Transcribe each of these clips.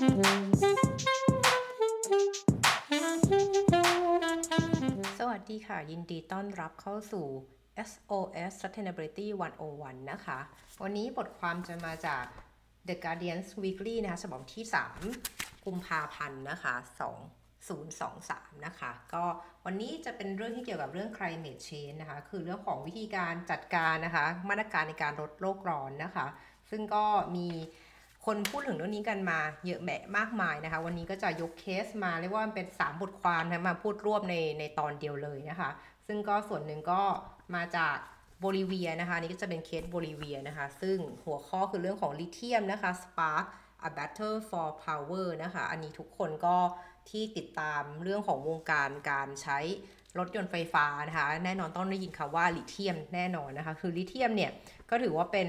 สวัสดีค่ะ ยินดีต้อนรับเข้าสู่ SOS Sustainability 101 นะคะ วันนี้บทความจะมาจาก The Guardian Weekly นะคะฉบับที่ 3 กุมภาพันธ์นะคะ 2023 นะคะ ก็วันนี้จะเป็นเรื่องที่เกี่ยวกับเรื่อง climate change นะคะ คือเรื่องของวิธีการจัดการนะคะ มาตรการในการลดโลกร้อนนะคะ ซึ่งก็มี คนพูดถึงเรื่องนี้กันมาเยอะแยะมากมายนะคะ วันนี้ก็จะยกเคสมาเรียกว่าเป็น 3 บทความนะมาพูดรวบในในตอนเดียวเลยนะคะ ซึ่งก็ส่วนหนึ่งก็มาจากโบลิเวียนะคะนี่ก็จะเป็นเคสโบลิเวียนะคะ ซึ่งหัวข้อคือเรื่องของลิเธียมนะคะ spark a battle for power นะคะ อันนี้ทุกคนก็ที่ติดตามเรื่องของวงการการใช้รถยนต์ไฟฟ้านะคะ แน่นอนต้องได้ยินคำว่าลิเธียมแน่นอนนะคะ คือลิเธียมเนี่ย ก็ถือว่าเป็น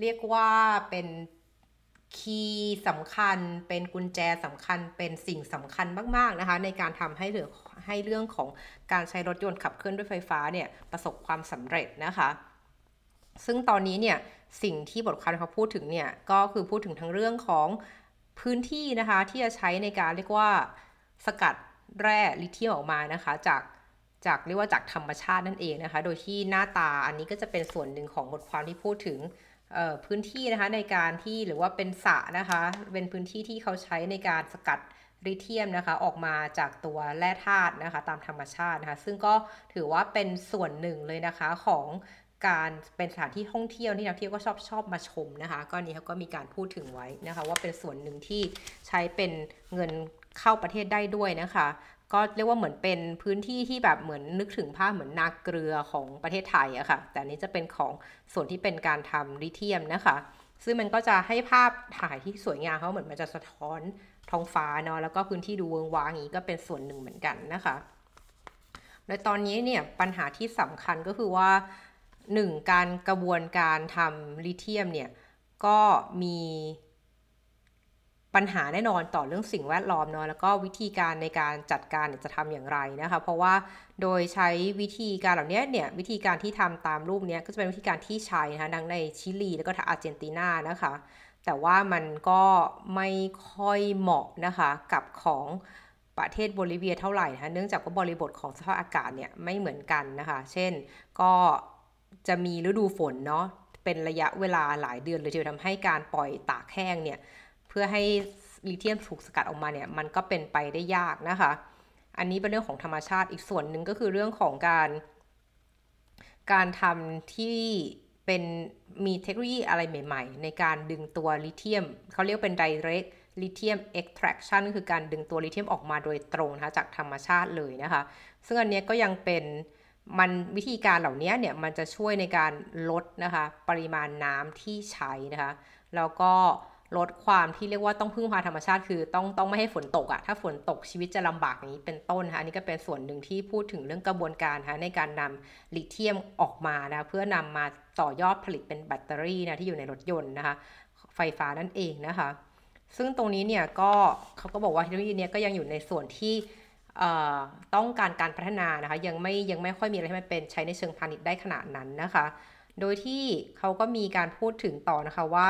เรียกว่าเป็น คีย์สำคัญเป็นกุญแจสำคัญเป็นสิ่งสำคัญมาก ๆ นะคะ ในการทำให้เรื่องให้เรื่องของการใช้รถยนต์ขับเคลื่อนด้วยไฟฟ้าเนี่ยประสบความสำเร็จนะคะ ซึ่งตอนนี้เนี่ยสิ่งที่บทความเขาพูดถึงเนี่ยก็คือพูดถึงทั้งเรื่องของพื้นที่นะคะที่จะใช้ในการเรียกว่าสกัดแร่ลิเธียมออกมานะคะจากจากเรียกว่าจากธรรมชาตินั่นเองนะคะ โดยที่หน้าตาอันนี้ก็จะเป็นส่วนหนึ่งของบทความที่พูดถึง พื้นที่นะคะในการที่หรือว่าเป็นสระนะคะ เป็นพื้นที่ที่เขาใช้ในการสกัดริเทียมนะคะออกมาจากตัวแร่ธาตุนะคะ ตามธรรมชาตินะคะ ซึ่งก็ถือว่าเป็นส่วนหนึ่งเลยนะคะของการเป็นสถานที่ท่องเที่ยวที่นักเที่ยวก็ชอบชอบมาชมนะคะก็นี้เขาก็มีการพูดถึงไว้นะคะ ว่าเป็นส่วนหนึ่งที่ใช้เป็นเงินเข้าประเทศได้ด้วยนะคะ ก็เรียกว่าเหมือนเป็นพื้นที่ที่แบบเหมือนนึกถึงภาพเหมือนนาเกลือของประเทศไทยอะค่ะ แต่นี้จะเป็นของส่วนที่เป็นการทำลิเทียมนะคะ ซึ่งมันก็จะให้ภาพถ่ายที่สวยงามเขาเหมือนมันจะสะท้อนท้องฟ้าเนาะแล้วก็พื้นที่ดูเวิงว้างอย่างนี้ก็เป็นส่วนหนึ่งเหมือนกันนะคะและตอนนี้เนี่ยปัญหาที่สำคัญก็คือว่า 1. การกระบวนการทำลิเทียมเนี่ยก็มี ปัญหาแน่นอนต่อเรื่องสิ่งแวดล้อมเนาะแล้วก็วิธีการในการจัดการจะทำอย่างไรนะคะ เพราะว่าโดยใช้วิธีการเหล่านี้เนี่ยวิธีการที่ทำตามรูปนี้ก็จะเป็นวิธีการที่ใช้นะคะดังในชิลีแล้วก็อาร์เจนตินานะคะ แต่ว่ามันก็ไม่ค่อยเหมาะนะคะกับของประเทศโบลิเวียเท่าไหร่นะคะเนื่องจากว่าบริบทของสภาพอากาศเนี่ยไม่เหมือนกันนะคะ เช่นก็จะมีฤดูฝนเนาะเป็นระยะเวลาหลายเดือนเลยที่ทำให้การปล่อยตากแห้งเนี่ย เพื่อให้ลิเธียมถูกสกัดออกมาเนี่ยมันก็เป็นไปได้ยากนะคะ อันนี้เป็นเรื่องของธรรมชาติอีกส่วนหนึ่งก็คือเรื่องของการ การทำที่เป็นมีเทคโนโลยีอะไรใหม่ ๆ ในการดึงตัวลิเธียมเขาเรียกเป็น direct lithium extraction ก็คือการดึงตัวลิเธียมออกมาโดยตรงนะคะจากธรรมชาติเลยนะคะ ซึ่งอันนี้ก็ยังเป็นมันวิธีการเหล่านี้เนี่ยมันจะช่วยในการลดนะคะปริมาณน้ำที่ใช้นะคะ แล้วก็ ลดความที่เรียกว่าต้องพึ่งพาธรรมชาติ คือต้องต้องไม่ให้ฝนตกอะถ้าฝนตกชีวิตจะลำบากอย่างนี้เป็นต้นนะคะอันนี้ก็เป็นส่วนหนึ่งที่พูดถึงเรื่องกระบวนการนะะในการนำลิเธียมออกมานะเพื่อนำมาต่อยอดผลิตเป็นแบตเตอรี่นะที่อยู่ในรถยนต์นะคะไฟฟ้านั่นเองนะคะ ซึ่งตรงนี้เนี่ยก็เขาก็บอกว่าเทคโนโลยีนี้ก็ยังอยู่ในส่วนที่ต้องการการพัฒนานะคะยังไม่ยังไม่ค่อยมีอะไรที่มันเป็นใช้ในเชิงพาณิชย์ได้ขนาดนั้นนะคะ โดยที่เขาก็มีการพูดถึงต่อนะคะว่า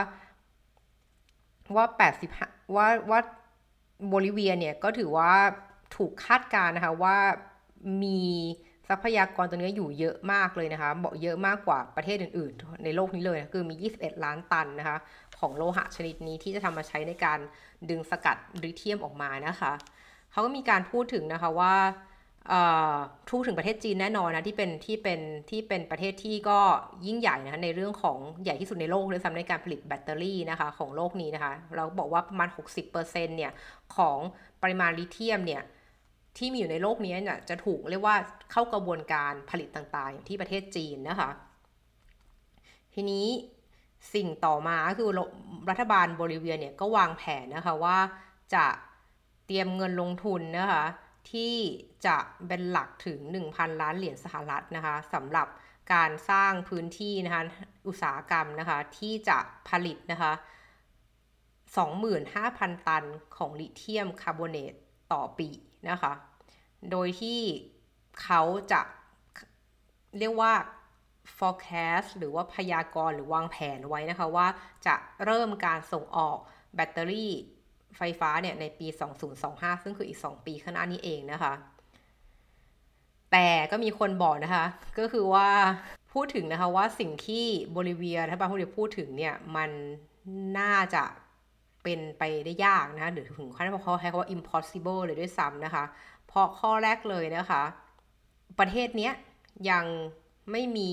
ว่า80ว่าว่าโบลิเวียเนี่ยก็ถือว่าถูกคาดการนะคะว่ามีทรัพยากรตัวนี้อยู่เยอะมากเลยนะคะบอกเยอะมากกว่าประเทศอื่น ๆ ในโลกนี้เลยคือมี 21 ล้านตันนะคะ ของโลหะชนิดนี้ที่จะทำมาใช้ในการดึงสกัดริเทียมออกมานะคะ เขาก็มีการพูดถึงนะคะว่า ทูกถึงประเทศจีนแน่นอนนะที่เป็นที่เป็นที่เป็นประเทศที่ก็ยิ่งใหญ่นะในเรื่องของใหญ่ที่สุดในโลกเลยซ้ำในการผลิตแบตเตอรี่นะคะของโลกนี้นะคะ เราบอกว่าประมาณ 60%เนี่ยของปริมาณลิเธียมเนี่ยที่มีอยู่ในโลกนี้เนี่ยจะถูกเรียกว่าเข้ากระบวนการผลิตต่างๆ อย่างที่ประเทศจีนนะคะ ทีนี้สิ่งต่อมาคือรัฐบาลโบลิเวียเนี่ยก็วางแผนนะคะว่าจะเตรียมเงินลงทุนนะคะ ที่จะเป็นหลักถึง 1,000 ล้านเหรียญสหรัฐนะคะสำหรับการสร้างพื้นที่นะคะอุตสาหกรรมนะคะที่จะผลิตนะคะ25,000 ตันของลิเธียมคาร์บอเนตต่อปีนะคะ โดยที่เขาจะเรียกว่า forecast หรือว่าพยากรณ์หรือวางแผนไว้นะคะว่าจะเริ่มการส่งออกแบตเตอรี่ ไฟฟ้าเนี่ยในปี 2025 ซึ่งคืออีก 2 ปีข้างหน้านี้เองนะคะ แต่ก็มีคนบอกนะคะ ก็คือว่าพูดถึงนะคะว่าสิ่งที่โบลิเวียรัฐบาลพูดพูดถึงเนี่ย มันน่าจะเป็นไปได้ยากนะหรือถึงขั้นเขาใช้คำว่า impossible เลยด้วยซ้ำนะคะ เพราะข้อแรกเลยนะคะ ประเทศเนี้ยยังไม่มี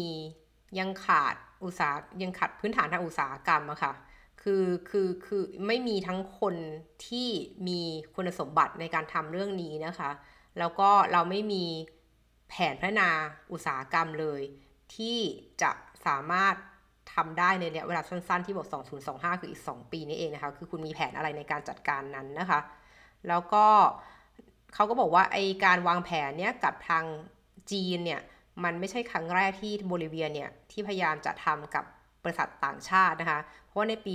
ยังขาดอุตสาหยังขาดพื้นฐานทางอุตสาหกรรมอะค่ะ คือคือคือไม่มีทั้งคนที่มีคุณสมบัติในการทำเรื่องนี้นะคะ แล้วก็เราไม่มีแผนพัฒนาอุตสาหกรรมเลย ที่จะสามารถทำได้ในระยะเวลาสั้นๆ ที่บอก2025 คืออีก 2 ปีนี้เองนะคะ คือคุณมีแผนอะไรในการจัดการนั้นนะคะ แล้วก็เขาก็บอกว่าไอการวางแผนเนี้ยกับทางจีนเนี่ย มันไม่ใช่ครั้งแรกที่โบลิเวียเนี่ย ที่พยายามจะทำกับ บริษัทต่างชาตินะคะ เพราะว่าในปี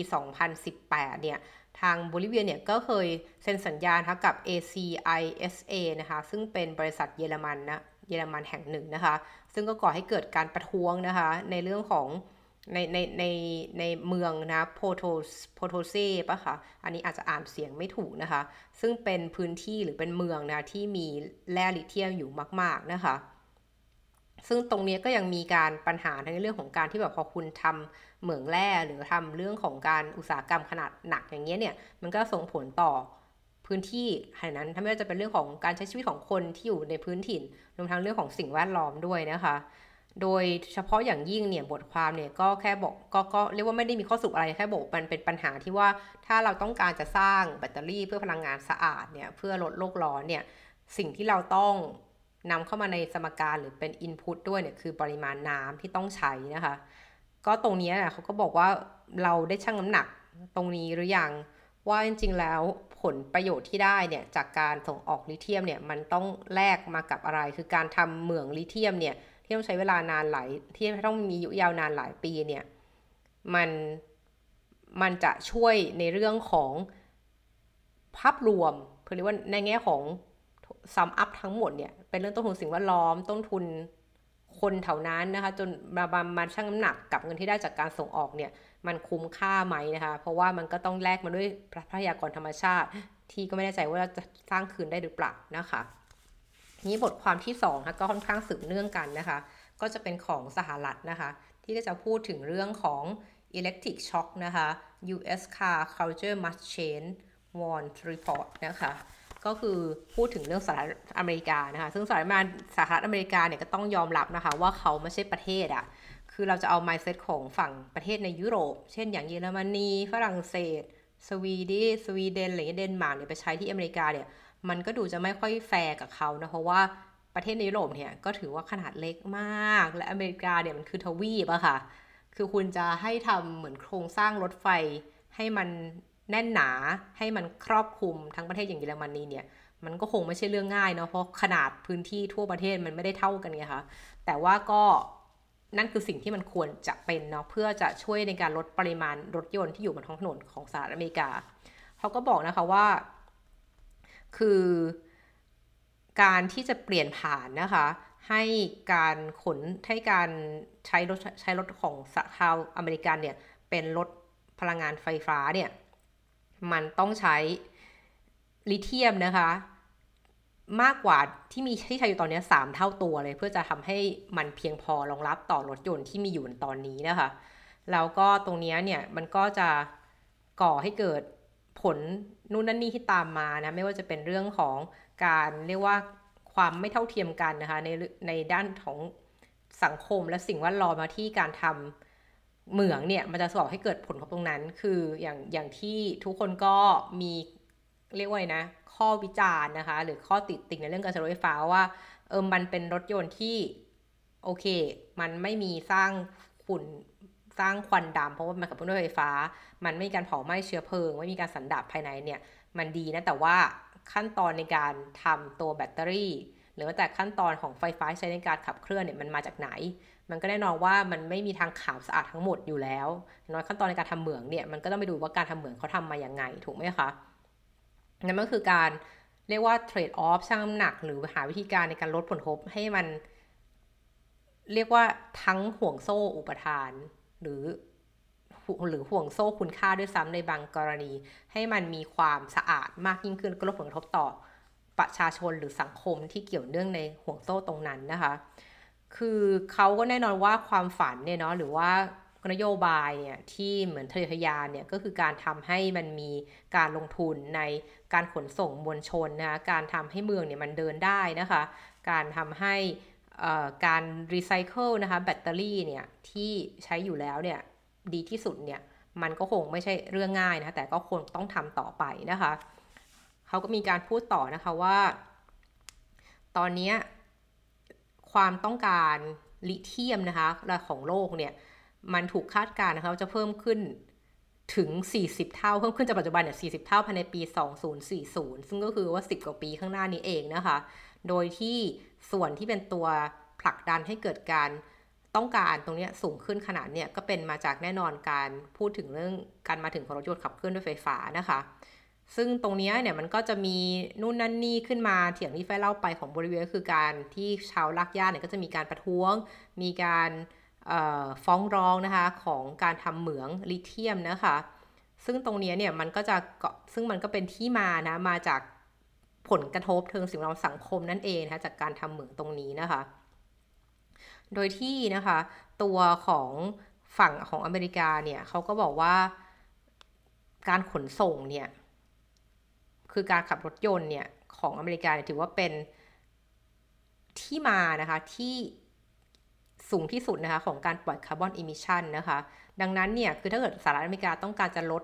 2018 เนี่ย ทางโบลิเวียเนี่ยก็เคยเซ็นสัญญาทักับ ACISA นะคะ ซึ่งเป็นบริษัทเยอรมันนะ เยอรมันแห่งหนึ่งนะคะ ซึ่งก็ก่อให้เกิดการประท้วงนะคะ ในเรื่องของในในในในเมืองนะโพโทโพโทเซปะคะอันนี้อาจจะอ่านเสียงไม่ถูกนะคะ ซึ่งเป็นพื้นที่หรือเป็นเมืองนะที่มีแร่ลิเธียมอยู่มาก ๆนะคะ ซึ่งตรงนี้ก็ยังมีการปัญหาในเรื่องของการที่แบบพอคุณทำเหมืองแร่หรือทำเรื่องของการอุตสาหกรรมขนาดหนักอย่างเงี้ยเนี่ยมันก็ส่งผลต่อพื้นที่แห่งนั้นถ้าไม่ว่าจะเป็นเรื่องของการใช้ชีวิตของคนที่อยู่ในพื้นถิ่นรวมทั้งเรื่องของสิ่งแวดล้อมด้วยนะคะ โดยเฉพาะอย่างยิ่งเนี่ยบทความเนี่ยก็แค่บอกก็ก็เรียกว่าไม่ได้มีข้อสรุปอะไรแค่บอกมันเป็นปัญหาที่ว่าถ้าเราต้องการจะสร้างแบตเตอรี่เพื่อพลังงานสะอาดเนี่ยเพื่อลดโลกร้อนเนี่ยสิ่งที่เราต้อง นำเข้ามาในสมการหรือเป็นอินพุตด้วยเนี่ยคือปริมาณน้ำที่ต้องใช้นะคะ ก็ตรงนี้นะเขาก็บอกว่าเราได้ชั่งน้ำหนักตรงนี้หรือยังว่าจริงๆแล้วผลประโยชน์ที่ได้เนี่ยจากการส่งออกลิเธียมเนี่ยมันต้องแลกมากับอะไร คือการทำเหมืองลิเธียมเนี่ยที่ต้องใช้เวลานานหลายที่ต้องมีอายุยาวนานหลายปีเนี่ยมันมันจะช่วยในเรื่องของภาพรวมเพื่อเรียกว่าในแง่ของ ซัมอัพทั้งหมดเนี่ยเป็นเรื่องต้นทุนสิ่งแวดล้อมต้นทุนคนแถวนั้นนะคะ จนมาบามาชั่งน้ำหนักกับเงินที่ได้จากการส่งออกเนี่ยมันคุ้มค่าไหมนะคะ เพราะว่ามันก็ต้องแลกมาด้วยทรัพยากรธรรมชาติ ที่ก็ไม่แน่ใจว่าจะสร้างคืนได้หรือเปล่านะคะนี้บทความที่2ค่ะก็ค่อนข้างสืบเนื่องกันนะคะ ก็จะเป็นของสหรัฐนะคะ ที่ก็จะพูดถึงเรื่องของ electric shock นะคะ U.S. car culture must change warn report นะคะ ก็คือพูดถึงเรื่องสหรัฐอเมริกานะคะ ซึ่งสหรัฐสหรัฐอเมริกาเนี่ยก็ต้องยอมรับนะคะ ว่าเขาไม่ใช่ประเทศอะ่ะ คือเราจะเอา mindset ของฝั่งประเทศในยุโรป เช่นอย่างเยอรมนี ฝรั่งเศส สวีเดนสวีเดนหรือเดนมาร์กเนี่ยไปใช้ที่อเมริกาเนี่ย มันก็ดูจะไม่ค่อยแฟร์กับเขานะ เพราะว่าประเทศในยุโรปเนี่ยก็ถือว่าขนาดเล็กมาก และอเมริกาเนี่ยมันคือทวีปอะค่ะ คือคุณจะให้ทำเหมือนโครงสร้างรถไฟให้มัน แน่นหนาให้มันครอบคลุมทั้งประเทศอย่างเยอรมนีเนี่ยมันก็คงไม่ใช่เรื่องง่ายเนาะเพราะขนาดพื้นที่ทั่วประเทศมันไม่ได้เท่ากันไงคะแต่ว่าก็นั่นคือสิ่งที่มันควรจะเป็นเนาะเพื่อจะช่วยในการลดปริมาณรถยนต์ที่อยู่บนท้องถนนของสหรัฐอเมริกาเขาก็บอกนะคะว่า คือการที่จะเปลี่ยนผ่านนะคะ ให้การขนให้การใช้รถใช้รถของสชาวอเมริกันเนี่ยเป็นรถพลังงานไฟฟ้าเนี่ย มันต้องใช้ลิเธียมนะคะ มากกว่าที่มีที่ใช้อยู่ตอนนี้ 3 เท่าตัวเลย เพื่อจะทำให้มันเพียงพอรองรับต่อรถยนต์ที่มีอยู่ตอนนี้นะคะ แล้วก็ตรงนี้เนี่ยมันก็จะก่อให้เกิดผลนู่นนั่นนี่ที่ตามมานะไม่ว่าจะเป็นเรื่องของการเรียกว่าความไม่เท่าเทียมกันนะคะในในด้านของสังคมและสิ่งแวดล้อมมาที่การทำ เหมืองเนี่ยมันจะสอให้เกิดผลของตรงนั้น คืออย่างอย่างที่ทุกคนก็มีเรียกว่านะ ข้อวิจารณ์นะคะ หรือข้อติดติงในเรื่องการใช้รถไฟฟ้าว่าเออมันเป็นรถยนต์ที่โอเค มันไม่มีสร้างฝุ่นสร้างควันดำเพราะว่ามันกับรถไฟฟ้า มันไม่มีการเผาไหม้เชื้อเพลิง ไม่มีการสันดาบภายในเนี่ย มันดีนะ แต่ว่าขั้นตอนในการทำตัวแบตเตอรี่ หรือว่าแต่ขั้นตอนของไฟฟ้าใช้ในการขับเคลื่อนเนี่ยมันมาจากไหน มันก็แน่นอนว่ามันไม่มีทางขาวสะอาดทั้งหมดอยู่แล้วน้อยขั้นตอนในการทำเหมืองเนี่ยมันก็ต้องไปดูว่าการทำเหมืองเขาทำมาอย่างไงถูกไหมคะนั่นก็คือการเรียกว่าเทรดออฟช่างน้ำหนัก หรือหาวิธีการในการลดผลกระทบให้มัน เรียกว่าทั้งห่วงโซ่อุปทาน หรือหรือห่วงโซ่คุณค่าด้วยซ้ำในบางกรณี ให้มันมีความสะอาดมากยิ่งขึ้นก็ลดผลกระทบต่อประชาชนหรือสังคมที่เกี่ยวเนื่องในห่วงโซ่ตรงนั้นนะคะ คือเขาก็แน่นอนว่าความฝันเนี่ยเนาะหรือว่านโยบายเนี่ยที่เหมือนทะเยอทยานเนี่ยก็คือการทำให้มันมีการลงทุนในการขนส่งมวลชนนะคะการทำให้เมืองเนี่ยมันเดินได้นะคะ การทำให้การรีไซเคิลนะคะแบตเตอรี่เนี่ยที่ใช้อยู่แล้วเนี่ยดีที่สุดเนี่ยมันก็คงไม่ใช่เรื่องง่ายนะแต่ก็คงต้องทำต่อไปนะคะเขาก็มีการพูดต่อนะคะว่า ตอนนี้ ความต้องการลิเทียมนะคะของโลกเนี่ยมันถูกคาดการณ์นะคะจะเพิ่มขึ้นถึง 40 เท่า เพิ่มขึ้นจากปัจจุบันเนี่ย 40 เท่าภายในปี 2040 ซึ่งก็คือว่า 10 กว่าปีข้างหน้านี้เองนะคะ โดยที่ส่วนที่เป็นตัวผลักดันให้เกิดการต้องการตรงนี้สูงขึ้นขนาดเนี่ยก็เป็นมาจากแน่นอนการพูดถึงเรื่องการมาถึงของรถยนต์ขับเคลื่อนด้วยไฟฟ้านะคะ ซึ่งตรงนี้เนี่ยมันก็จะมีนู่นนั่นนี่ขึ้นมาเถียงที่ไฟเล่าไปของบริเวณคือการที่ชาวลักย่าเนี่ยก็จะมีการประท้วง มีการฟ้องร้องนะคะของการทำเหมืองลิเทียมนะคะ ซึ่งตรงนี้เนี่ยมันก็จะซึ่งมันก็เป็นที่มานะมาจากผลกระทบเทิงสิ่งแวดล้อมสังคมนั่นเองนะคะจากการทำเหมืองตรงนี้นะคะ โดยที่นะคะตัวของฝั่งของอเมริกาเนี่ยเขาก็บอกว่าการขนส่งเนี่ย คือการขับรถยนต์เนี่ยของอเมริกาถือว่าเป็นที่มานะคะที่สูงที่สุดนะคะของการปล่อย carbon emission นะคะ ดังนั้นเนี่ยคือถ้าเกิดสหรัฐอเมริกาต้องการจะลด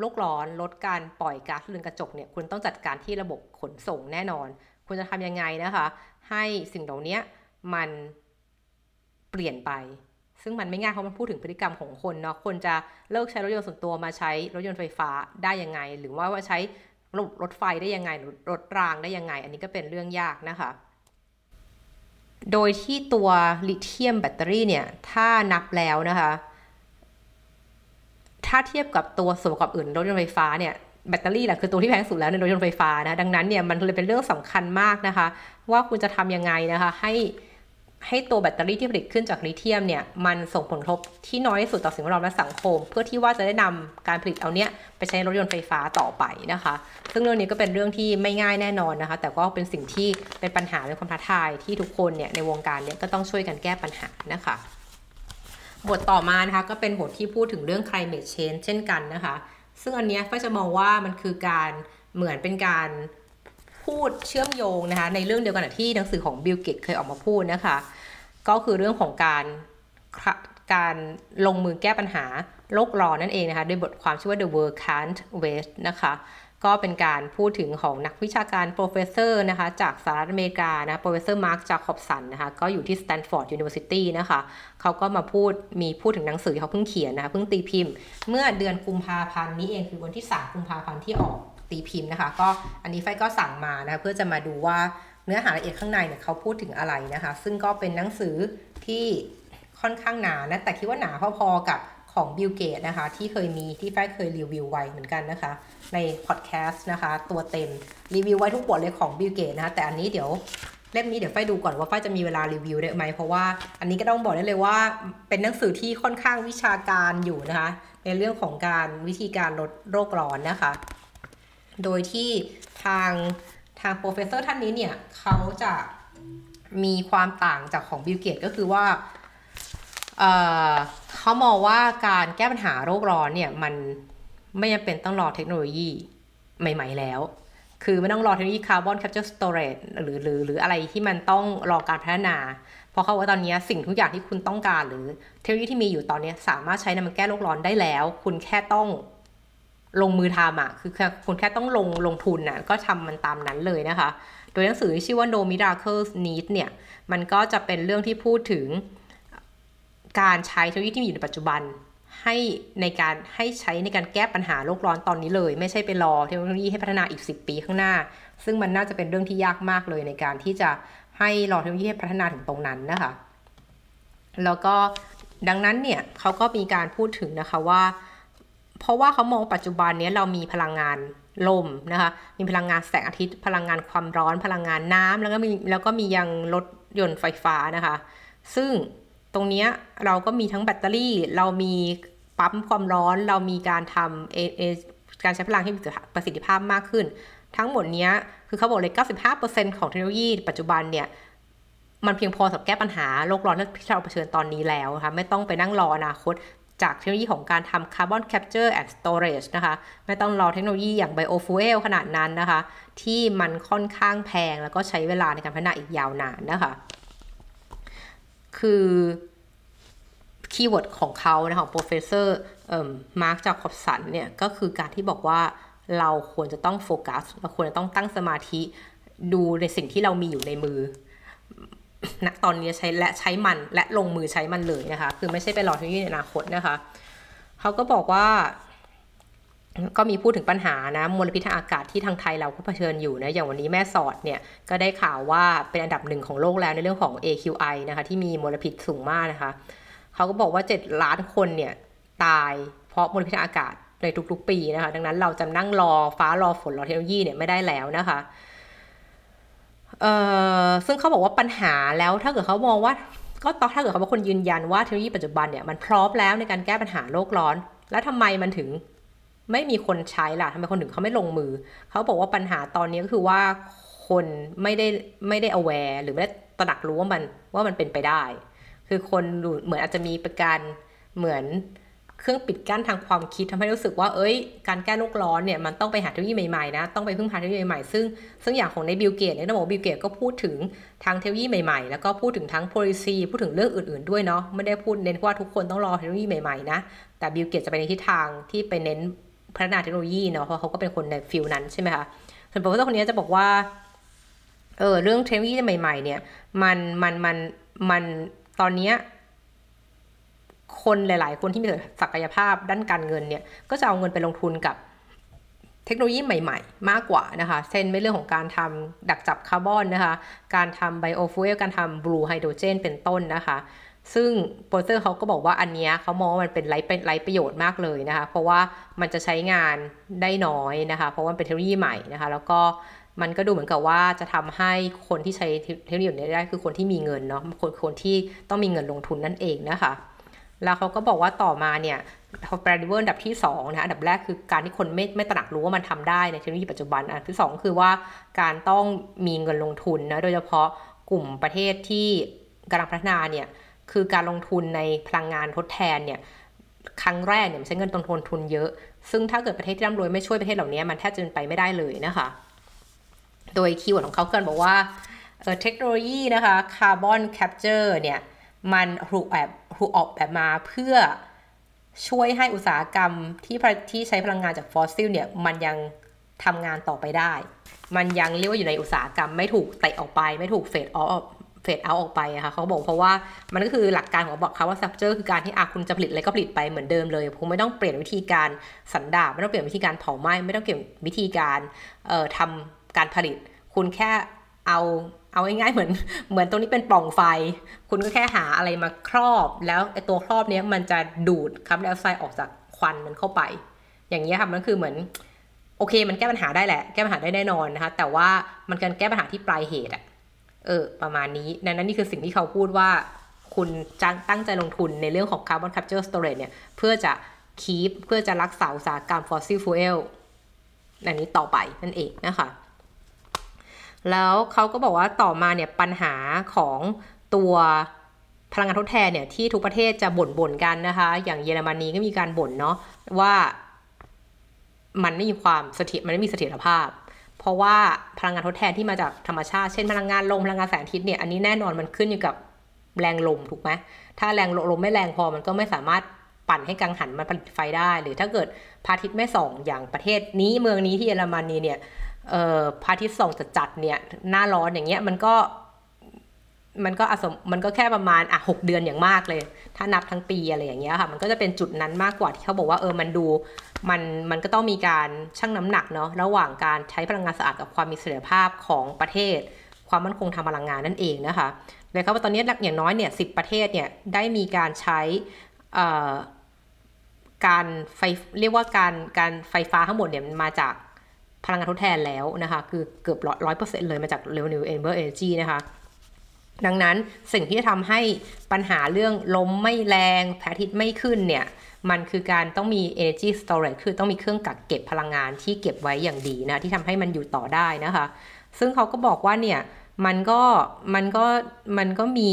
โลกร้อนลดการปล่อยก๊าซเรือนกระจกเนี่ยคุณต้องจัดการที่ระบบขนส่งแน่นอน คุณจะทำยังไงนะคะ ให้สิ่งเหล่านี้มันเปลี่ยนไป ซึ่งมันไม่ง่ายเพราะมันพูดถึงพฤติกรรมของคนเนาะคนจะเลิกใช้รถยนต์ส่วนตัวมาใช้รถยนต์ไฟฟ้าได้ยังไง หรือว่าว่าใช้ ระบบรถไฟได้ยังไงรถรางได้ยังไง อันนี้ก็เป็นเรื่องยากนะคะ โดยที่ตัวลิเธียมแบตเตอรี่เนี่ยถ้านับแล้วนะคะ ถ้าเทียบกับตัวส่วนประกอบอื่นรถยนต์ไฟฟ้าเนี่ยแบตเตอรี่แหละคือตัวที่แพงสุดแล้วในรถยนต์ไฟฟ้านะดังนั้นเนี่ยมันเลยเป็นเรื่องสำคัญมากนะคะ ว่าคุณจะทำยังไงนะคะ ให้ ให้ตัวแบตเตอรี่ที่ผลิตขึ้นจากลิเธียมเนี่ยมันส่งผลกระทบที่น้อยที่สุดต่อสิ่งแวดล้อมและสังคม เพื่อที่ว่าจะได้นำการผลิตเอาเนี้ยไปใช้รถยนต์ไฟฟ้าต่อไปนะคะ ซึ่งเรื่องนี้ก็เป็นเรื่องที่ไม่ง่ายแน่นอนนะคะ แต่ก็เป็นสิ่งที่เป็นปัญหาเป็นความท้าทายที่ทุกคนเนี่ยในวงการเนี่ยก็ต้องช่วยกันแก้ปัญหานะคะบทต่อมานะคะก็เป็นบทที่พูดถึงเรื่อง climate change เช่นกันนะคะ ซึ่งอันนี้ก็จะมองว่ามันคือการเหมือนเป็นการ พูดเชื่อมโยงนะคะในเรื่องเดียวกันที่หนังสือของบิลเกตเคยออกมาพูดนะคะ ก็คือเรื่องของการการลงมือแก้ปัญหาโลกร้อนนั่นเองนะคะโดยบทความชื่อว่า The World Can't Wait นะคะก็เป็นการพูดถึงของนักวิชาการ professor นะคะจากสหรัฐอเมริกานะ professor มาร์คจาคอบสันนะคะก็อยู่ที่ Stanford University นะคะเขาก็มาพูดมีพูดถึงหนังสือเขาเพิ่งเขียนนะคะเพิ่งตีพิมพ์ เมื่อเดือนกุมภาพันธ์นี้เองคือวันที่ 3 กุมภาพันธ์ที่ออก ตีพิมพ์นะคะ ก็อันนี้ไฟก็สั่งมานะเพื่อจะมาดูว่าเนื้อหาละเอียดข้างในเนี่ยเขาพูดถึงอะไรนะคะ ซึ่งก็เป็นหนังสือที่ค่อนข้างหนานะแต่คิดว่าหนาพอๆกับของบิลเกตส์นะคะ ที่เคยมีที่ไฟเคยรีวิวไว้เหมือนกันนะคะ ในพอดแคสต์นะคะ ตัวเต็มรีวิวไว้ทุกบทเลยของบิลเกตส์นะคะแต่อันนี้เดี๋ยวเล่มนี้เดี๋ยวไฟดูก่อนว่าไฟจะมีเวลารีวิวได้ไหมเพราะว่าอันนี้ก็ต้องบอกได้เลยว่าเป็นหนังสือที่ค่อนข้างวิชาการอยู่นะคะ ในเรื่องของการวิธีการลดโลกร้อนนะคะ โดยที่ทางทาง professor ท่านนี้เนี่ยเขาจะมีความต่างจากของบิลเกตส์ก็คือว่าเเขามองว่าการแก้ปัญหาโลกร้อนเนี่ยมันไม่จำเป็นต้องรอเทคโนโลยีใหม่ ๆ แล้ว คือไม่ต้องรอเทคโนโลยี carbon capture storage หรือหรือหรืออะไรที่มันต้องรอการพัฒนา เพราะเขาว่าตอนนี้สิ่งทุกอย่างที่คุณต้องการหรือเทคโนโลยีที่มีอยู่ตอนนี้สามารถใช้ในมันแก้โลกร้อนได้แล้ว คุณแค่ต้อง ลงมือทำอะคือคุณแค่ต้องลงลงทุนน่ะก็ทำมันตามนั้นเลยนะคะ โดยหนังสือที่ชื่อว่า No Miracles Need เนี่ย มันก็จะเป็นเรื่องที่พูดถึงการใช้เทคโนโลยีที่มีอยู่ในปัจจุบันให้ในการให้ใช้ในการแก้ปัญหาโลกร้อนตอนนี้เลย ไม่ใช่ไปรอเทคโนโลยีให้พัฒนาอีก 10 ปีข้างหน้า ซึ่งมันน่าจะเป็นเรื่องที่ยากมากเลยในการที่จะให้รอเทคโนโลยีให้พัฒนาถึงตรงนั้นนะคะ แล้วก็ดังนั้นเนี่ยเขาก็มีการพูดถึงนะคะว่า เพราะว่าเขามองปัจจุบันนี้เรามีพลังงานลมนะคะ มีพลังงานแสงอาทิตย์ พลังงานความร้อน พลังงานน้ำแล้วก็มีแล้วก็มียังรถยนต์ไฟฟ้านะคะ ซึ่งตรงนี้เราก็มีทั้งแบตเตอรี่ เรามีปั๊มความร้อน เรามีการทำเอเอการใช้พลังให้มีประสิทธิภาพมากขึ้น ทั้งหมดนี้คือเขาบอกเลย 95%ของเทคโนโลยีปัจจุบันเนี่ยมันเพียงพอสำหรับแก้ปัญหาโลกร้อนที่เราเผชิญตอนนี้แล้วนะคะไม่ต้องไปนั่งรออนาคต จากเทคโนโลยีของการทำ carbon capture and storage นะคะ ไม่ต้องรอเทคโนโลยีอย่าง biofuel ขนาดนั้นนะคะ ที่มันค่อนข้างแพงแล้วก็ใช้เวลาในการพัฒนาอีกยาวนานนะคะ คือ keyword ของเขานะของ professor มาร์คจาคอบสันเนี่ย ก็คือการที่บอกว่าเราควรจะต้องโฟกัส เราควรจะต้องตั้งสมาธิดูในสิ่งที่เรามีอยู่ในมือ ณตอนนี้ใช้และใช้มันและลงมือใช้มันเลยนะคะ คือไม่ใช่ไปรอเทคโนโลยีในอนาคตนะคะเขาก็บอกว่าก็มีพูดถึงปัญหานะมลพิษทางอากาศที่ทางไทยเราก็เผชิญอยู่นะอย่างวันนี้แม่สอดเนี่ยก็ได้ข่าวว่าเป็นอันดับหนึ่งของโลกแล้วในเรื่องของ AQI นะคะที่มีมลพิษสูงมากนะคะเขาก็บอกว่า 7 ล้านคนเนี่ยตายเพราะมลพิษทางอากาศในทุกๆ ปีนะคะ ดังนั้นเราจะนั่งรอฟ้ารอฝนรอเทคโนโลยีเนี่ยไม่ได้แล้วนะคะ เอ่อซึ่งเขาบอกว่าปัญหาแล้วถ้าเกิดเขามองว่าก็ตอถ้าเกิดเขาเป็นคนยืนยันว่าเทคโนโลยีปัจจุบันเนี่ยมันพร้อมแล้วในการแก้ปัญหาโลกร้อน แล้วทำไมมันถึงไม่มีคนใช้ล่ะทำไมคนถึงเขาไม่ลงมือ เขาบอกว่าปัญหาตอนนี้ก็คือว่าคนไม่ได้ไม่ได้ aware หรือไม่ได้ตระหนักรู้ว่ามันว่ามันเป็นไปได้ คือคนเหมือนอาจจะมีประการเหมือน เครื่องปิดกั้นทางความคิดทำให้รู้สึกว่าเอ้ย การแก้โลกร้อนเนี่ยมันต้องไปหาเทคโนโลยีใหม่ๆนะต้องไปพึ่งพาเทคโนโลยีใหม่ๆซึ่งซึ่งอย่างของในบิลเกตส์เนี่ยต้องบอกบิลเกตส์ก็พูดถึงทางเทคโนโลยีใหม่ๆ แล้วก็พูดถึงทั้ง policy พูดถึงเรื่องอื่นๆด้วยเนาะไม่ได้พูดเน้นว่าทุกคนต้องรอเทคโนโลยีใหม่ๆนะแต่บิลเกตส์จะไปในทิศทางที่ไปเน้นพัฒนาเทคโนโลยีเนาะเพราะเขาก็เป็นคนใน field นั้นใช่ไหมคะส่วน professor คนนี้จะบอกว่าเออเรื่องเทคโนโลยีใหม่ ๆ เนี่ยมันมันมันมันตอนนี้ คนหลาย ๆ คนที่มีศักยภาพด้านการเงินเนี่ยก็จะเอาเงินไปลงทุนกับเทคโนโลยีใหม่ ๆ มากกว่านะคะเช่นไม่เรื่องของการทำดักจับคาร์บอนนะคะ การทำ biofuel การทำ blue hydrogen เป็นต้นนะคะ ซึ่ง professor เขาก็บอกว่าอันนี้เขามองว่ามันเป็นไร้เป็นไร้ประโยชน์มากเลยนะคะ เพราะว่ามันจะใช้งานได้น้อยนะคะ เพราะว่าเป็นเทคโนโลยีใหม่นะคะ แล้วก็มันก็ดูเหมือนกับว่าจะทำให้คนที่ใช้เทคโนโลยีนี้ได้คือคนที่มีเงินเนาะคนคนที่ต้องมีเงินลงทุนนั่นเองนะคะ แล้วเขาก็บอกว่าต่อมาเนี่ยเขา barrier อันดับที่2นะอันดับแรกคือการที่คนไม่ไม่ตระหนักรู้ว่ามันทำได้ในเทคโนโลยีปัจจุบันอันที่ 2 คือว่าการต้องมีเงินลงทุนนะโดยเฉพาะกลุ่มประเทศที่กำลังพัฒนาเนี่ยคือการลงทุนในพลังงานทดแทนเนี่ยครั้งแรกเนี่ยใช้เงินต้นทุนทุนเยอะ ซึ่งถ้าเกิดประเทศที่ร่ำรวยไม่ช่วยประเทศเหล่านี้มันแทบจะเป็นไปไม่ได้เลยนะคะ โดย keyword ของเขาเกินบอกว่าเทคโนโลยีนะคะ carbon capture เนี่ย มันถูกแบบถูกออกแบบมาเพื่อช่วยให้อุตสาหกรรมที่ที่ใช้พลังงานจากฟอสซิลเนี่ยมันยังทำงานต่อไปได้ มันยังเรียกว่าอยู่ในอุตสาหกรรมไม่ถูกเตะออกไป ไม่ถูก fade ออก fade เอาออกไปอะค่ะเขาบอกเพราะว่ามันก็คือหลักการของ carbon capture คือการที่อาคุณจะผลิตอะไรก็ผลิตไปเหมือนเดิมเลยคุณไม่ต้องเปลี่ยนวิธีการสันดาปไม่ต้องเปลี่ยนวิธีการเผาไหม้ไม่ต้องเปลี่ยนวิธีการเอ่อทำการผลิต คุณแค่เอา เอาง่ายๆเหมือนเหมือนตรงนี้เป็นปล่องไฟ คุณก็แค่หาอะไรมาครอบ แล้วไอตัวครอบนี้มันจะดูดคาร์บอนไดออกไซด์ออกจากควันมันเข้าไป อย่างนี้ค่ะมันคือเหมือนโอเค มันแก้ปัญหาได้แหละ แก้ปัญหาได้แน่นอนนะคะ แต่ว่ามันการแก้ปัญหาที่ปลายเหตุอะเออ ประมาณนี้ดังนั้นนี่คือสิ่งที่เขาพูดว่า คุณจงตั้งใจลงทุนในเรื่องของ carbon capture storage เนี่ย เพื่อจะ keep เพื่อจะรักษาอุตสาหกรรม fossil fuelอันนี้ต่อไปนั่นเองนะคะ แล้วเขาก็บอกว่าต่อมาเนี่ยปัญหาของตัวพลังงานทดแทนเนี่ยที่ทุกประเทศจะบ่นบ่นกันนะคะ อย่างเยอรมนีก็มีการบ่นเนาะว่ามันไม่มีความเสถียรมันไม่มีเสถียรภาพ เพราะว่าพลังงานทดแทนที่มาจากธรรมชาติ เช่นพลังงานลมพลังงานแสงอาทิตย์เนี่ยอันนี้แน่นอนมันขึ้นอยู่กับแรงลมถูกไหมถ้าแรงลมไม่แรงพอมันก็ไม่สามารถปั่นให้กังหันมาผลิตไฟได้ หรือถ้าเกิดพระอาทิตย์ไม่ส่องอย่างประเทศนี้เมืองนี้ที่เยอรมนีเนี่ย เอ่อพาทิตย์ส่องจะจัดเนี่ยหน้าร้อนอย่างเงี้ยมันก็มันก็อสมมันก็แค่ประมาณอะหกเดือนอย่างมากเลย ถ้านับทั้งปีอะไรอย่างเงี้ยค่ะ มันก็จะเป็นจุดนั้นมากกว่าที่เขาบอกว่าเออมันดูมันมันก็ต้องมีการชั่งน้ำหนักเนาะระหว่างการใช้พลังงานสะอาดกับความมีเสถียรภาพของประเทศ ความมั่นคงทางพลังงานนั่นเองนะคะเลยครับว่าตอนนี้อย่างน้อยเนี่ยสิประเทศเนี่ยได้มีการใช้การไฟเรียกว่าการการไฟฟ้าทั้งหมดเนี่ยมาจาก พลังงานทดแทนแล้วนะคะ คือเกือบร้อยเปอร์เซ็นต์เลยมาจาก renewable energy นะคะดังนั้นสิ่งที่จะทำให้ปัญหาเรื่องลมไม่แรงแผอาทิตย์ไม่ขึ้นเนี่ย มันคือการต้องมี energy storage คือต้องมีเครื่องกักเก็บพลังงานที่เก็บไว้อย่างดีนะ ที่ทำให้มันอยู่ต่อได้นะคะ ซึ่งเขาก็บอกว่าเนี่ย มันก็มันก็มันก็มี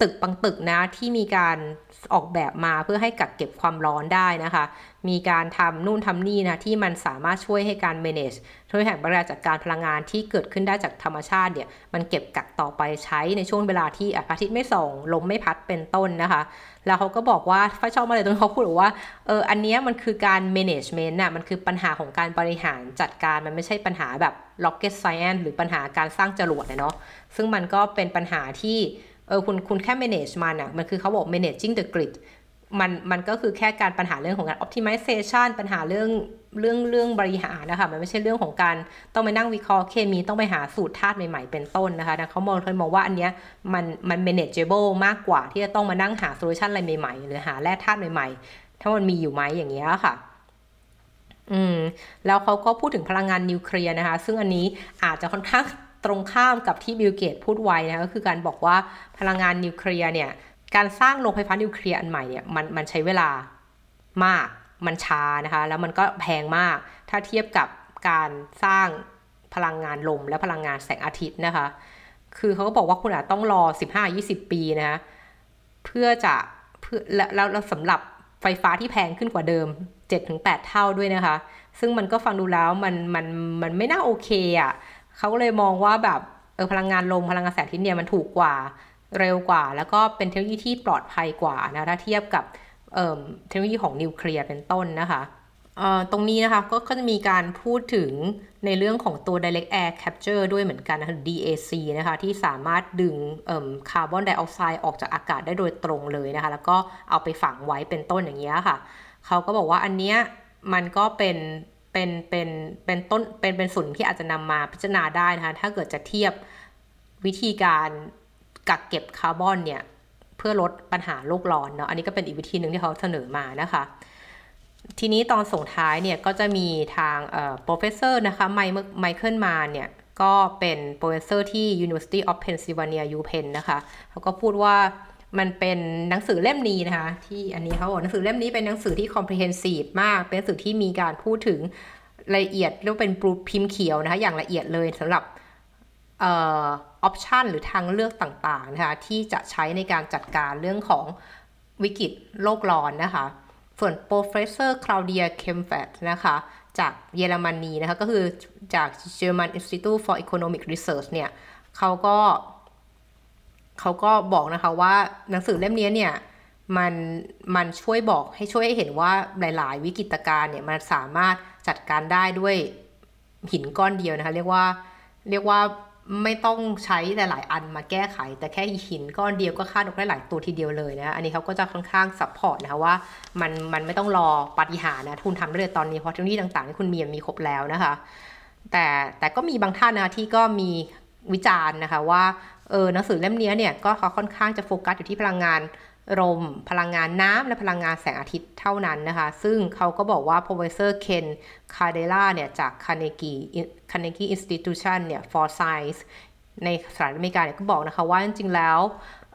ตึกบางตึกนะที่มีการออกแบบมาเพื่อให้กักเก็บความร้อนได้นะคะ มีการทำนู่นทำนี่นะที่มันสามารถช่วยให้การ manage ช่วยแห่งบริหารจัดการพลังงานที่เกิดขึ้นได้จากธรรมชาติเนี่ยมันเก็บกักต่อไปใช้ในช่วงเวลาที่อาทิตย์ไม่ส่องลมไม่พัดเป็นต้นนะคะ แล้วเขาก็บอกว่าฟ้าชอบมาเลยตรงเขาพูดว่าเอออันนี้มันคือการ management น่ะมันคือปัญหาของการบริหารจัดการมันไม่ใช่ปัญหาแบบ rocket science หรือปัญหาการสร้างจรวดนะเนาะซึ่งมันก็เป็นปัญหาที่ เออคุณคุณแค่ manage มันอะ่ะมันคือเขาบอก managing the grid มันมันก็คือแค่การปัญหาเรื่องของการ optimization ปัญหาเรื่องเรื่องเรื่องบริหารนะคะมันไม่ใช่เรื่องของการต้องไปนั่งวิเคราะห์เคมีต้องไปหาสูตรธาตุใหม่ๆเป็นต้นนะคะนะเขามองเขามองว่าอันเนี้ยมันมัน manageable มากกว่าที่จะต้องมานั่งหาโซลูชันอะไรใหม่ๆ หรือหาแร่ธาตุใหม่ๆ ถ้ามันมีอยู่ไหมอย่างเงี้ยค่ะอืมแล้วเขาก็พูดถึงพลังงานนิวเคลียร์นะคะ ซึ่งอันนี้อาจจะค่อนข้าง ตรงข้ามกับที่บิลเกตส์พูดไว้นะก็คือการบอกว่าพลังงานนิวเคลียร์เนี่ยการสร้างโรงไฟฟ้านิวเคลียร์อันใหม่เนี่ยมันมันใช้เวลามากมันช้านะคะแล้วมันก็แพงมาก ถ้าเทียบกับการสร้างพลังงานลมและพลังงานแสงอาทิตย์นะคะ คือเขาก็บอกว่าคุณอาจต้องรอ 15-20 ปีนะคะเพื่อจะเพื่อแล้วแล้วสำหรับไฟฟ้าที่แพงขึ้นกว่าเดิม 7-8 เท่าด้วยนะคะ ซึ่งมันก็ฟังดูแล้วมันมันมันไม่น่าโอเคอะ่ะ เขาก็เลยมองว่าแบบเออพลังงานลมพลังงานแสงอาทิตย์เนี่ยมันถูกกว่าเร็วกว่า แล้วก็เป็นเทคโนโลยีที่ปลอดภัยกว่านะถ้าเทียบกับเเทคโนโลยีของนิวเคลียร์เป็นต้นนะคะตรงนี้นะคะก็จะมีการพูดถึงในเรื่องของตัว direct air capture ด้วยเหมือนกันนะคะ DAC นะคะที่สามารถดึงคาร์บอนไดออกไซด์ออกจากอากาศได้โดยตรงเลยนะคะ แล้วก็เอาไปฝังไว้เป็นต้นอย่างเงี้ยค่ะ เขาก็บอกว่าอันเนี้ยมันก็เป็น เป็นเป็นเป็นต้นเป็นเป็นส่วนที่อาจจะนำมาพิจารณาได้นะคะถ้าเกิดจะเทียบวิธีการกักเก็บคาร์บอนเนี่ยเพื่อลดปัญหาโลกร้อนเนาะอันนี้ก็เป็นอีกวิธีหนึ่งที่เขาเสนอมานะคะทีนี้ตอนส่งท้ายเนี่ยก็จะมีทางเอ่อ professor นะคะไมไมเคิลมาเนี่ยก็เป็น professor ที่ University of Pennsylvania UPenn นะคะเขาก็พูดว่า มันเป็นหนังสือเล่มนี้นะคะ ที่อันนี้เขาบอกหนังสือเล่มนี้เป็นหนังสือที่ comprehensive มาก เป็นหนังสือที่มีการพูดถึงรายละเอียดเรียกว่าเป็นปรูพิมพ์เขียวนะคะ อย่างละเอียดเลยสำหรับออปชันหรือทางเลือกต่างๆนะคะที่จะใช้ในการจัดการเรื่องของวิกฤตโลกร้อนนะคะ ส่วน professor Claudia Kemfet นะคะ จากเยอรมนีนะคะ ก็คือจาก German Institute for Economic Research เนี่ยเขาก็ เขาก็บอกนะคะว่าหนังสือเล่มนี้เนี่ยมันมันช่วยบอกให้ช่วยให้เห็นว่าหลาย ๆ วิกฤตการณ์เนี่ยมันสามารถจัดการได้ด้วยหินก้อนเดียวนะคะ เรียกว่าเรียกว่าไม่ต้องใช้หลาย ๆ อันมาแก้ไข แต่แค่หินก้อนเดียวก็ฆ่านกได้หลายตัวทีเดียวเลยนะอันนี้เขาก็จะค่อนข้าง support นะคะว่ามันมันไม่ต้องรอปฏิหารนะทุนทำได้เลยตอนนี้เพราะเทคโนโลยีต่าง ๆ ที่คุณมีมีครบแล้วนะคะ แต่แต่ก็มีบางท่านนะที่ก็มีวิจารณ์นะคะว่า เออหนังสือเล่มนี้เนี่ยก็เขาค่อนข้างจะโฟกัสอยู่ที่พลังงานลมพลังงานน้ำและพลังงานแสงอาทิตย์เท่านั้นนะคะ ซึ่งเขาก็บอกว่า professor Ken Cardella เนี่ยจาก Carnegie Carnegie Institution เนี่ย for Science ในสหรัฐอเมริกาเนี่ยก็บอกนะคะว่าจริงๆแล้ว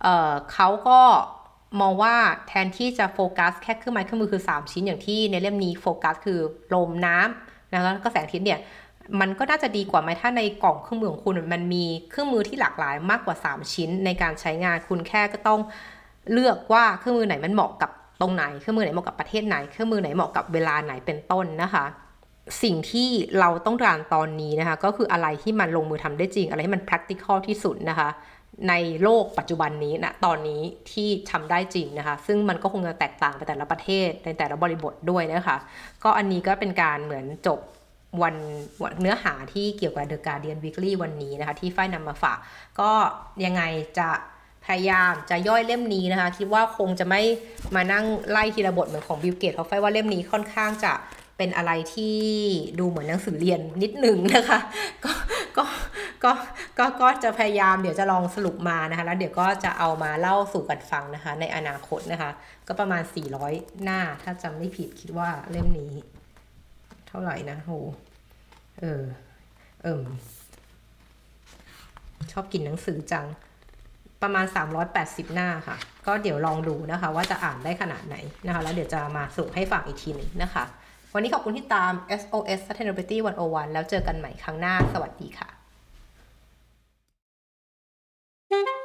เเขาก็มองว่าแทนที่จะโฟกัสแค่เครื่องไม้เครื่องมือคือ 3 ชิ้นอย่างที่ในเล่มนี้โฟกัสคือลมน้ำนะคะก็แสงอาทิตย์เนี่ย มันก็น่าจะดีกว่าไหมถ้าในกล่องเครื่องมือของคุณมันมีเครื่องมือที่หลากหลายมากกว่า 3 ชิ้นในการใช้งานคุณแค่ก็ต้องเลือกว่าเครื่องมือไหนมันเหมาะกับตรงไหนเครื่องมือไหนเหมาะกับประเทศไหนเครื่องมือไหนเหมาะกับเวลาไหนเป็นต้นนะคะ สิ่งที่เราต้องการตอนนี้นะคะ ก็คืออะไรที่มันลงมือทำได้จริง อะไรที่มัน practical ที่สุดนะคะ ในโลกปัจจุบันนี้นะตอนนี้ที่ทำได้จริงนะคะ ซึ่งมันก็คงจะแตกต่างไปแต่ละประเทศในแต่ละบริบทด้วยนะคะ ก็อันนี้ก็เป็นการเหมือนจบ วันเนื้อหาที่เกี่ยวกับ The Guardian Weekly วันนี้นะคะที่ฝ้ายนำมาฝาก ก็ยังไงจะพยายามจะย่อยเล่มนี้นะคะ คิดว่าคงจะไม่มานั่งไล่ทีละบทเหมือนของบิลเกตเพราะไฟว่าเล่มนี้ค่อนข้างจะเป็นอะไรที่ดูเหมือนหนังสือเรียนนิดหนึ่งนะคะ ก็ก็ก็ก็ก็จะพยายามเดี๋ยวจะลองสรุปมานะคะ แล้วเดี๋ยวก็จะเอามาเล่าสู่กันฟังนะคะ ในอนาคตนะคะ ก็ประมาณ 400 หน้าถ้าจำไม่ผิดคิดว่าเล่มนี้ ท่าไหร่นะโหเออ เอิมชอบกินหนังสือจัง ประมาณ 380 หน้าค่ะ ก็เดี๋ยวลองดูนะคะ ว่าจะอ่านได้ขนาดไหนนะคะ แล้วเดี๋ยวจะมาส่งให้ฟังอีกทีหนึ่งนะคะ วันนี้ขอบคุณที่ตาม SOS Sustainability 101 แล้วเจอกันใหม่ครั้งหน้า สวัสดีค่ะ thank you